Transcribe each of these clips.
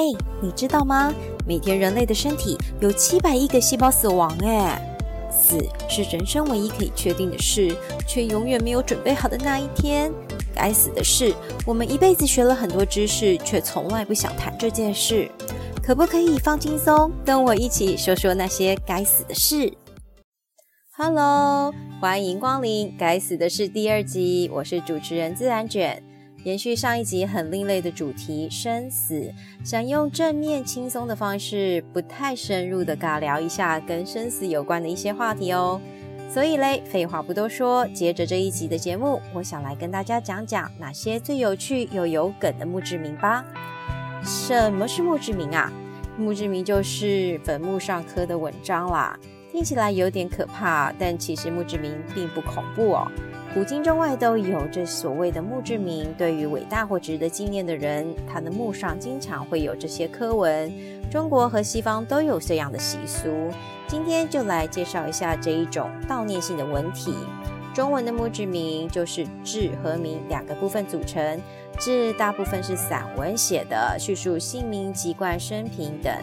哎，你知道吗？每天人类的身体有七百亿个细胞死亡，哎，死是人生唯一可以确定的事，却永远没有准备好的那一天。该死的是，我们一辈子学了很多知识，却从来不想谈这件事。可不可以放轻松，跟我一起说说那些该死的事？Hello，欢迎光临《该死的事》第二集，我是主持人自然卷。延续上一集很另类的主题生死，想用正面轻松的方式，不太深入的尬聊一下跟生死有关的一些话题哦。所以嘞，废话不多说，接着这一集的节目，我想来跟大家讲讲哪些最有趣又有梗的墓志铭吧。什么是墓志铭啊？墓志铭就是坟墓上刻的文章啦，听起来有点可怕，但其实墓志铭并不恐怖哦。古今中外都有这所谓的墓志铭，对于伟大或值得纪念的人，他的墓上经常会有这些刻文。中国和西方都有这样的习俗。今天就来介绍一下这一种悼念性的文体。中文的墓志铭就是志和铭两个部分组成，志大部分是散文写的，叙述姓名、籍贯、生平等；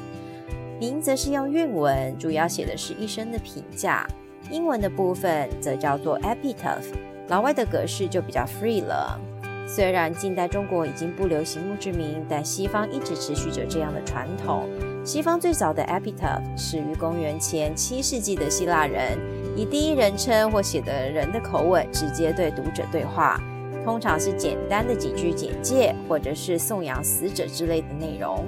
铭则是用韵文，主要写的是一生的评价。英文的部分则叫做 epitaph。老外的格式就比较 free 了。虽然近代中国已经不流行墓志铭，但西方一直持续着这样的传统。西方最早的 epitaph 始于公元前七世纪的希腊人，以第一人称或写的人的口吻直接对读者对话，通常是简单的几句简介，或者是颂扬死者之类的内容。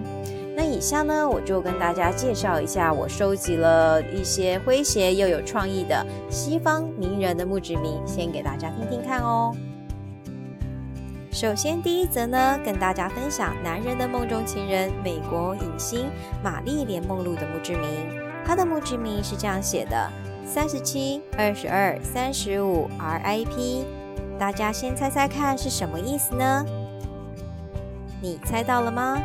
那以下呢，我就跟大家介绍一下我收集了一些诙谐又有创意的西方名人的墓志铭，先给大家听听看哦。首先，第一则呢，跟大家分享男人的梦中情人——美国影星玛丽莲梦露的墓志铭。她的墓志铭是这样写的：三十七、二十二、三十五，R.I.P。大家先猜猜看是什么意思呢？你猜到了吗？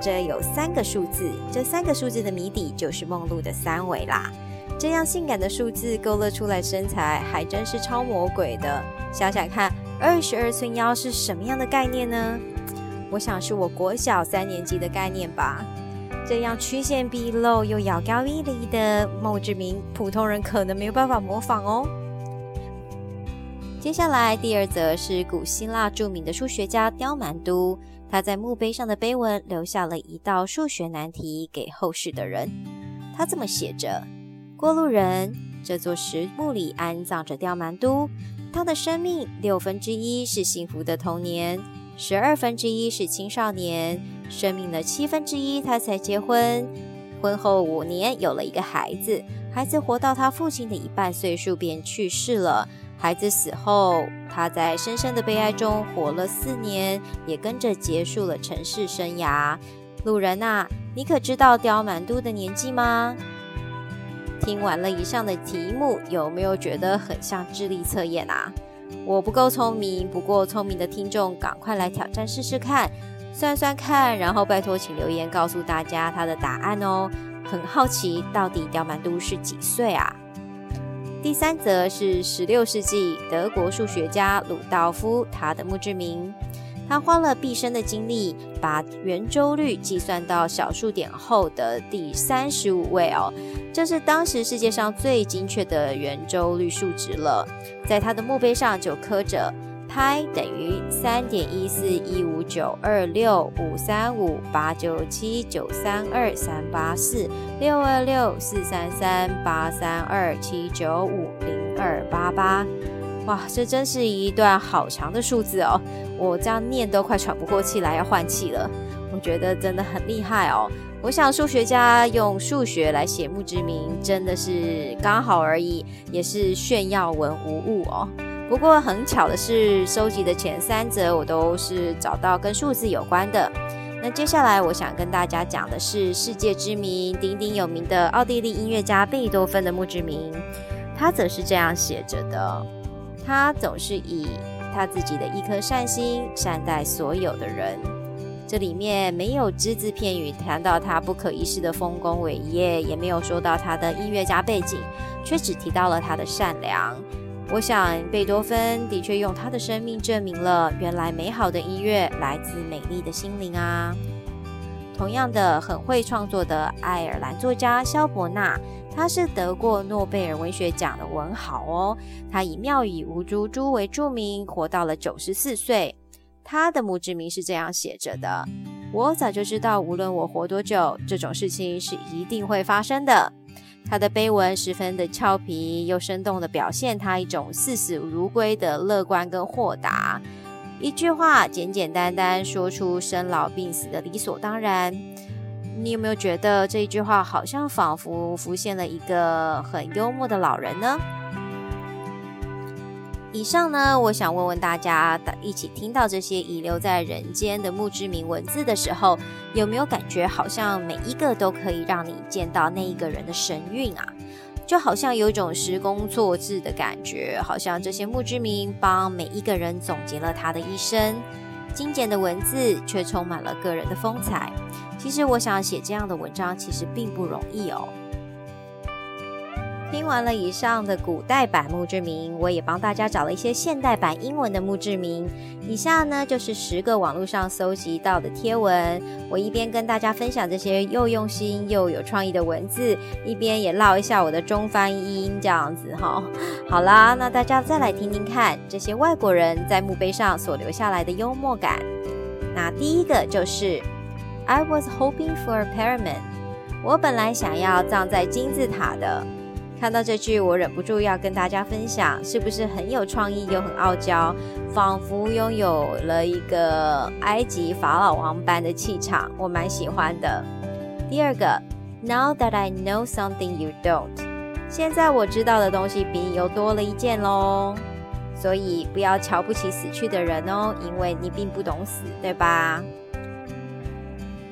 这有三个数字，这三个数字的谜底就是梦露的三围啦。这样性感的数字勾勒出来身材，还真是超魔鬼的。想想看，二十二寸腰是什么样的概念呢？我想是我国小三年级的概念吧。这样曲线毕露又窈窕依离的梦之名，普通人可能没有办法模仿哦。接下来第二则是古希腊著名的数学家刁蛮都。他在墓碑上的碑文留下了一道数学难题给后世的人。他这么写着：“过路人，这座石墓里安葬着刁蛮都。他的生命六分之一是幸福的童年，十二分之一是青少年，生命的七分之一他才结婚。婚后五年有了一个孩子，孩子活到他父亲的一半岁数便去世了。”孩子死后，他在深深的悲哀中活了四年，也跟着结束了尘世生涯。路人呐，你可知道刁蛮都的年纪吗？听完了以上的题目，有没有觉得很像智力测验啊？我不够聪明，不过聪明的听众赶快来挑战试试看，算算看，然后拜托请留言告诉大家他的答案哦。很好奇，到底刁蛮都是几岁啊？第三则是十六世纪德国数学家鲁道夫他的墓志铭。他花了毕生的精力，把圆周率计算到小数点后的第三十五位哦，这是当时世界上最精确的圆周率数值了。在他的墓碑上就刻着。派等于三点一四一五九二六五三五八九七九三二三八四六二六四三三八三二七九五零二八八。哇，这真是一段好长的数字哦！我这样念都快喘不过气来，要换气了。我觉得真的很厉害哦。我想数学家用数学来写墓志铭，真的是刚好而已，也是炫耀文无误哦。不过很巧的是，收集的前三则我都是找到跟数字有关的。那接下来我想跟大家讲的是世界知名、鼎鼎有名的奥地利音乐家贝多芬的墓志铭。他则是这样写着的：他总是以他自己的一颗善心善待所有的人。这里面没有只字片语谈到他不可一世的丰功伟业，也没有说到他的音乐家背景，却只提到了他的善良。我想，贝多芬的确用他的生命证明了，原来美好的音乐来自美丽的心灵啊。同样的，很会创作的爱尔兰作家肖伯纳，他是得过诺贝尔文学奖的文豪哦。他以妙语无珠珠为著名，活到了九十四岁。他的墓志铭是这样写着的：“我早就知道，无论我活多久，这种事情是一定会发生的。”他的碑文十分的俏皮，又生动的表现他一种视死如归的乐观跟豁达。一句话，简简单单说出生老病死的理所当然。你有没有觉得这一句话好像仿佛浮现了一个很幽默的老人呢？以上呢，我想问问大家，一起听到这些遗留在人间的墓志铭文字的时候，有没有感觉好像每一个都可以让你见到那一个人的神韵啊？就好像有一种时空错置的感觉，好像这些墓志铭帮每一个人总结了他的一生，精简的文字却充满了个人的风采。其实我想写这样的文章，其实并不容易哦。听完了以上的古代版墓志铭，我也帮大家找了一些现代版英文的墓志铭。以下呢就是十个网络上搜集到的贴文，我一边跟大家分享这些又用心又有创意的文字，一边也唠一下我的中翻英，这样子哈。好啦，那大家再来听听看这些外国人在墓碑上所留下来的幽默感。那第一个就是，I was hoping for a pyramid。我本来想要葬在金字塔的。看到这句，我忍不住要跟大家分享，是不是很有创意又很傲娇，仿佛拥有了一个埃及法老王般的气场，我蛮喜欢的。第二个，Now that I know something you don't，现在我知道的东西比你又多了一件喽，所以不要瞧不起死去的人哦，因为你并不懂死，对吧？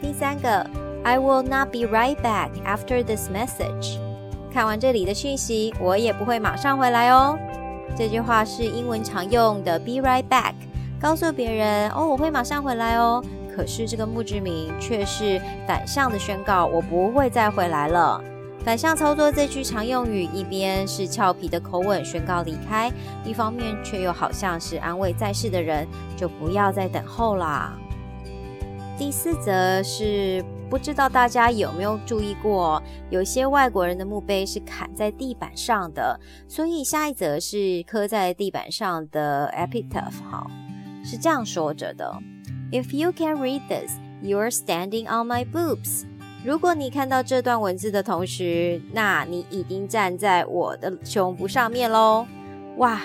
第三个，I will not be right back after this message。看完这里的讯息，我也不会马上回来哦。这句话是英文常用的 “be right back”，告诉别人哦，我会马上回来哦。可是这个墓志铭却是反向的宣告，我不会再回来了。反向操作这句常用语，一边是俏皮的口吻宣告离开，一方面却又好像是安慰在世的人，就不要再等候啦。第四则是。不知道大家有没有注意过，有些外国人的墓碑是砍在地板上的，所以下一则是刻在地板上的 epitaph，好，是这样说着的：If you can read this, you're standing on my boobs。如果你看到这段文字的同时，那你已经站在我的胸部上面喽！哇，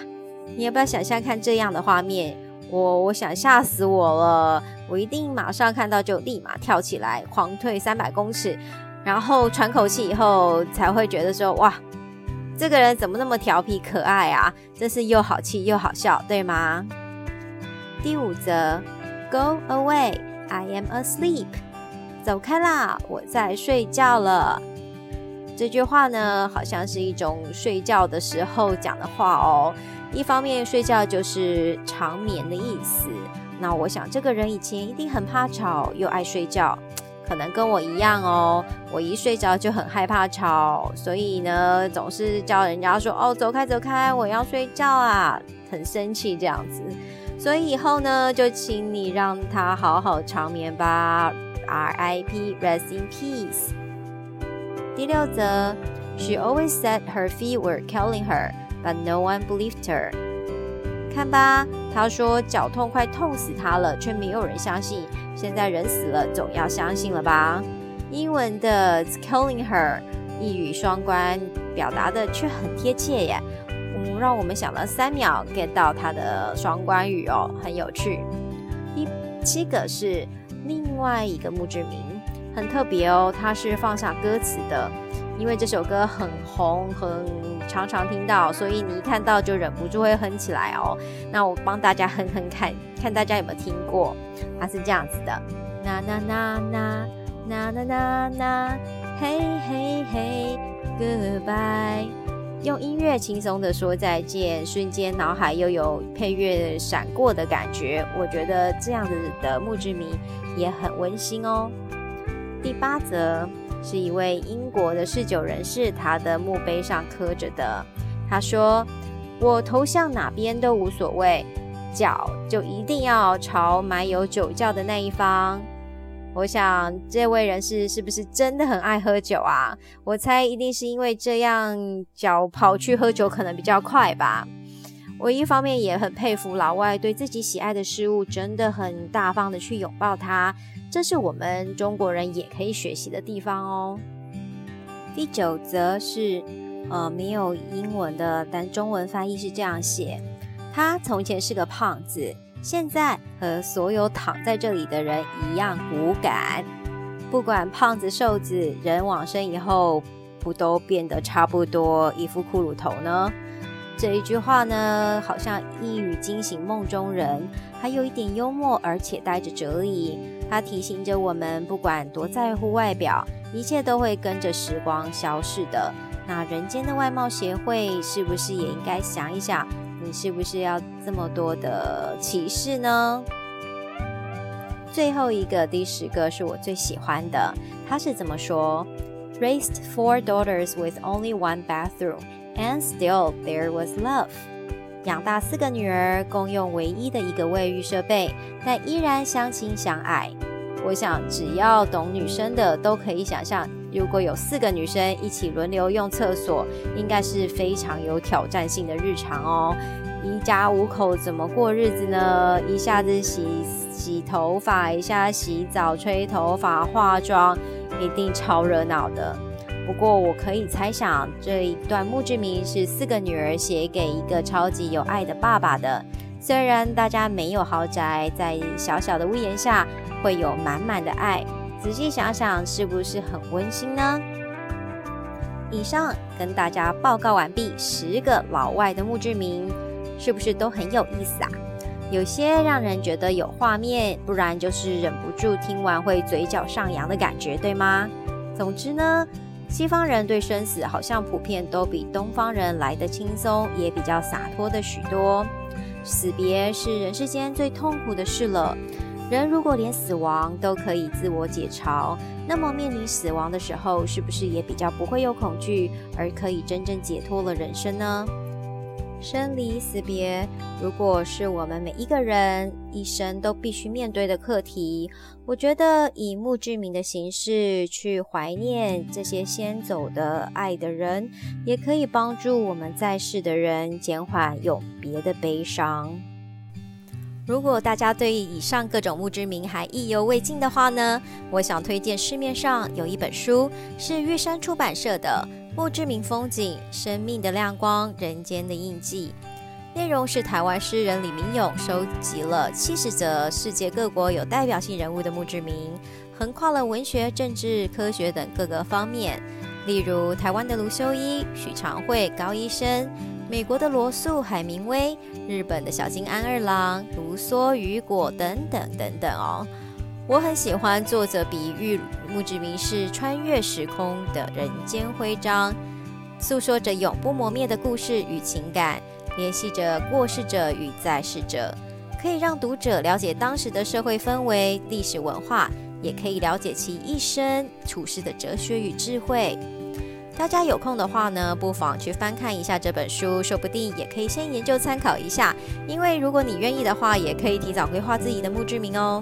你要不要想象看这样的画面？我我想吓死我了。我一定马上看到就立马跳起来，狂退三百公尺，然后喘口气以后才会觉得说哇，这个人怎么那么调皮可爱啊？真是又好气又好笑，对吗？第五则，Go away, I am asleep。走开啦，我在睡觉了。这句话呢，好像是一种睡觉的时候讲的话哦。一方面睡觉就是长眠的意思。那我想，这个人以前一定很怕吵，又爱睡觉，可能跟我一样哦。我一睡着就很害怕吵，所以呢，总是叫人家说：“哦，走开，走开，我要睡觉啊！”很生气这样子。所以以后呢，就请你让他好好长眠吧。R.I.P. Rest in peace。第六则，She always said her feet were killing her, but no one believed her。看吧。她说脚痛快痛死她了，却没有人相信。现在人死了，总要相信了吧？英文的 killing her 一语双关，表达的却很贴切耶。嗯，让我们想了三秒 get 到它的双关语哦，很有趣。第七个是另外一个墓志铭，很特别哦，它是放下歌词的，因为这首歌很红很。常常听到，所以你一看到就忍不住会哼起来哦。那我帮大家哼哼看，看大家有没有听过？它是这样子的：呐呐呐呐呐呐呐呐，嘿嘿嘿，Goodbye。用音乐轻松的说再见，瞬间脑海又有配乐闪过的感觉。我觉得这样子的墓志铭也很温馨哦。第八则。是一位英国的嗜酒人士，他的墓碑上刻着的。他说：“我投向哪边都无所谓，脚就一定要朝埋有酒窖的那一方。”我想这位人士是不是真的很爱喝酒啊？我猜一定是因为这样，脚跑去喝酒可能比较快吧。我一方面也很佩服老外对自己喜爱的事物真的很大方的去拥抱它，这是我们中国人也可以学习的地方哦。第九则是，呃，没有英文的，但中文翻译是这样写：他从前是个胖子。现在和所有躺在这里的人一样骨感，不管胖子瘦子，人往生以后不都变得差不多，一副骷髅头呢？这一句话呢，好像一语惊醒梦中人，还有一点幽默，而且带着哲理。它提醒着我们，不管多在乎外表，一切都会跟着时光消逝的。那人间的外貌协会，是不是也应该想一想？你是不是要这么多的歧视呢？最后一个第十个是我最喜欢的，他是怎么说？Raised four daughters with only one bathroom, and still there was love。养大四个女儿，共用唯一的一个卫浴设备，但依然相亲相爱。我想，只要懂女生的都可以想象，如果有四个女生一起轮流用厕所，应该是非常有挑战性的日常哦。一家五口怎么过日子呢？一下子洗洗头发，一下洗澡、吹头发、化妆，一定超热闹的。不过我可以猜想，这一段墓志铭是四个女儿写给一个超级有爱的爸爸的。虽然大家没有豪宅，在小小的屋檐下会有满满的爱，仔细想想是不是很温馨呢？以上跟大家报告完毕，十个老外的墓志铭是不是都很有意思啊？有些让人觉得有画面，不然就是忍不住听完会嘴角上扬的感觉，对吗？总之呢，西方人对生死好像普遍都比东方人来得轻松，也比较洒脱的许多。死别是人世间最痛苦的事了。人如果连死亡都可以自我解嘲，那么面临死亡的时候，是不是也比较不会有恐惧，而可以真正解脱了人生呢？生离死别，如果是我们每一个人一生都必须面对的课题，我觉得以墓志铭的形式去怀念这些先走的爱的人，也可以帮助我们在世的人减缓永别的悲伤。如果大家对以上各种墓志铭还意犹未尽的话呢，我想推荐市面上有一本书，是玉山出版社的。墓志铭风景，生命的亮光，人间的印记。内容是台湾诗人李明勇收集了七十则世界各国有代表性人物的墓志铭，横跨了文学、政治、科学等各个方面。例如台湾的卢修一、许长惠、高医生，美国的罗素、海明威，日本的小津安二郎、卢梭、雨果等等等等哦。我很喜欢作者比喻墓志铭是穿越时空的人间徽章，诉说着永不磨灭的故事与情感，联系着过世者与在世者，可以让读者了解当时的社会氛围、历史文化，也可以了解其一生处世的哲学与智慧。大家有空的话呢，不妨去翻看一下这本书，说不定也可以先研究参考一下。因为如果你愿意的话，也可以提早规划自己的墓志铭哦。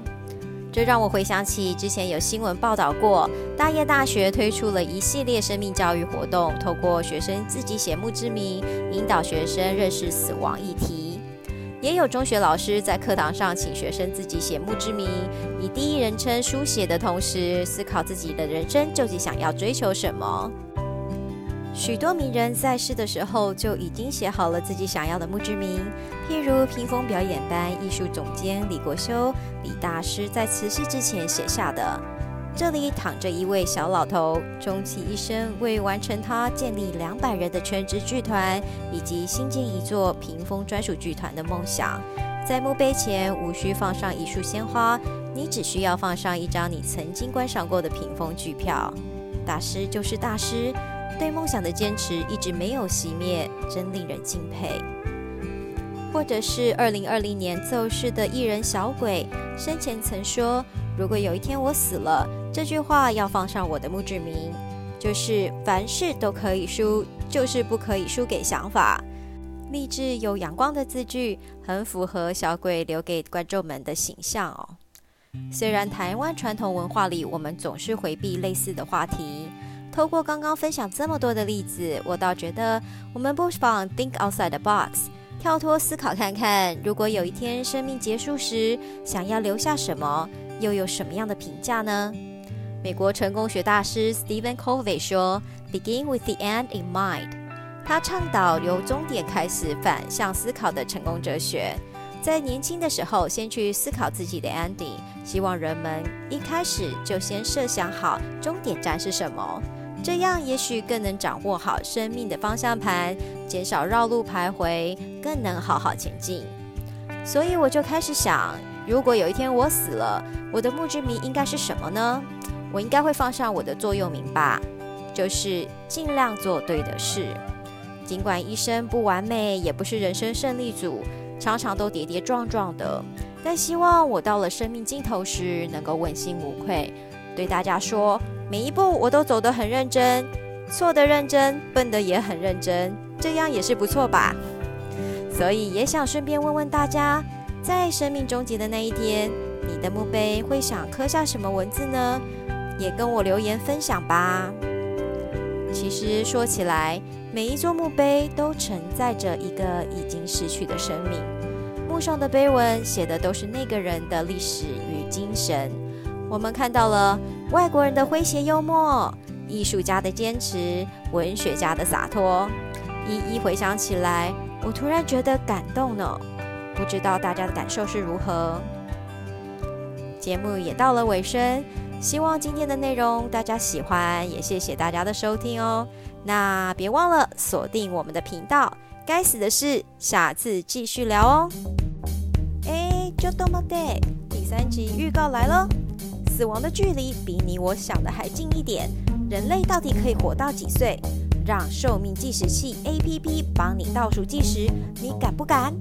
这让我回想起之前有新闻报道过，大业大学推出了一系列生命教育活动，透过学生自己写墓志铭，引导学生认识死亡议题。也有中学老师在课堂上请学生自己写墓志铭，以第一人称书写的同时，思考自己的人生究竟想要追求什么。许多名人在世的时候就已经写好了自己想要的墓志铭，譬如屏风表演班艺术总监李国修、李大师在辞世之前写下的：“这里躺着一位小老头，终其一生为完成他建立两百人的全职剧团以及新建一座屏风专属剧团的梦想。在墓碑前无需放上一束鲜花，你只需要放上一张你曾经观赏过的屏风剧票。大师就是大师。”对梦想的坚持一直没有熄灭，真令人敬佩。或者是二零二零年奏事的艺人小鬼，生前曾说：“如果有一天我死了，这句话要放上我的墓志铭，就是凡事都可以输，就是不可以输给想法。”励志有阳光的字句，很符合小鬼留给观众们的形象哦。虽然台湾传统文化里，我们总是回避类似的话题。透过刚刚分享这么多的例子，我倒觉得我们不妨 think outside the box，跳脱思考看看，如果有一天生命结束时，想要留下什么，又有什么样的评价呢？美国成功学大师 Stephen Covey 说：“Begin with the end in mind。”他倡导由终点开始反向思考的成功哲学。在年轻的时候，先去思考自己的 ending，希望人们一开始就先设想好终点站是什么，这样也许更能掌握好生命的方向盘，减少绕路徘徊，更能好好前进。所以我就开始想，如果有一天我死了，我的墓志铭应该是什么呢？我应该会放上我的座右铭吧，就是尽量做对的事。尽管一生不完美，也不是人生胜利组。常常都跌跌撞撞的，但希望我到了生命尽头时能够问心无愧，对大家说每一步我都走得很认真，错的认真，笨的也很认真，这样也是不错吧？所以也想顺便问问大家，在生命终结的那一天，你的墓碑会想刻下什么文字呢？也跟我留言分享吧。其实说起来，每一座墓碑都承载着一个已经逝去的生命，墓上的碑文写的都是那个人的历史与精神。我们看到了外国人的诙谐幽默，艺术家的坚持，文学家的洒脱。一一回想起来，我突然觉得感动呢。不知道大家的感受是如何？节目也到了尾声。希望今天的内容大家喜欢，也谢谢大家的收听哦。那别忘了锁定我们的频道，该死的事，下次继续聊哦。哎，就这么的，第三集预告来了，死亡的距离比你我想的还近一点。人类到底可以活到几岁？让寿命计时器 APP 帮你倒数计时，你敢不敢？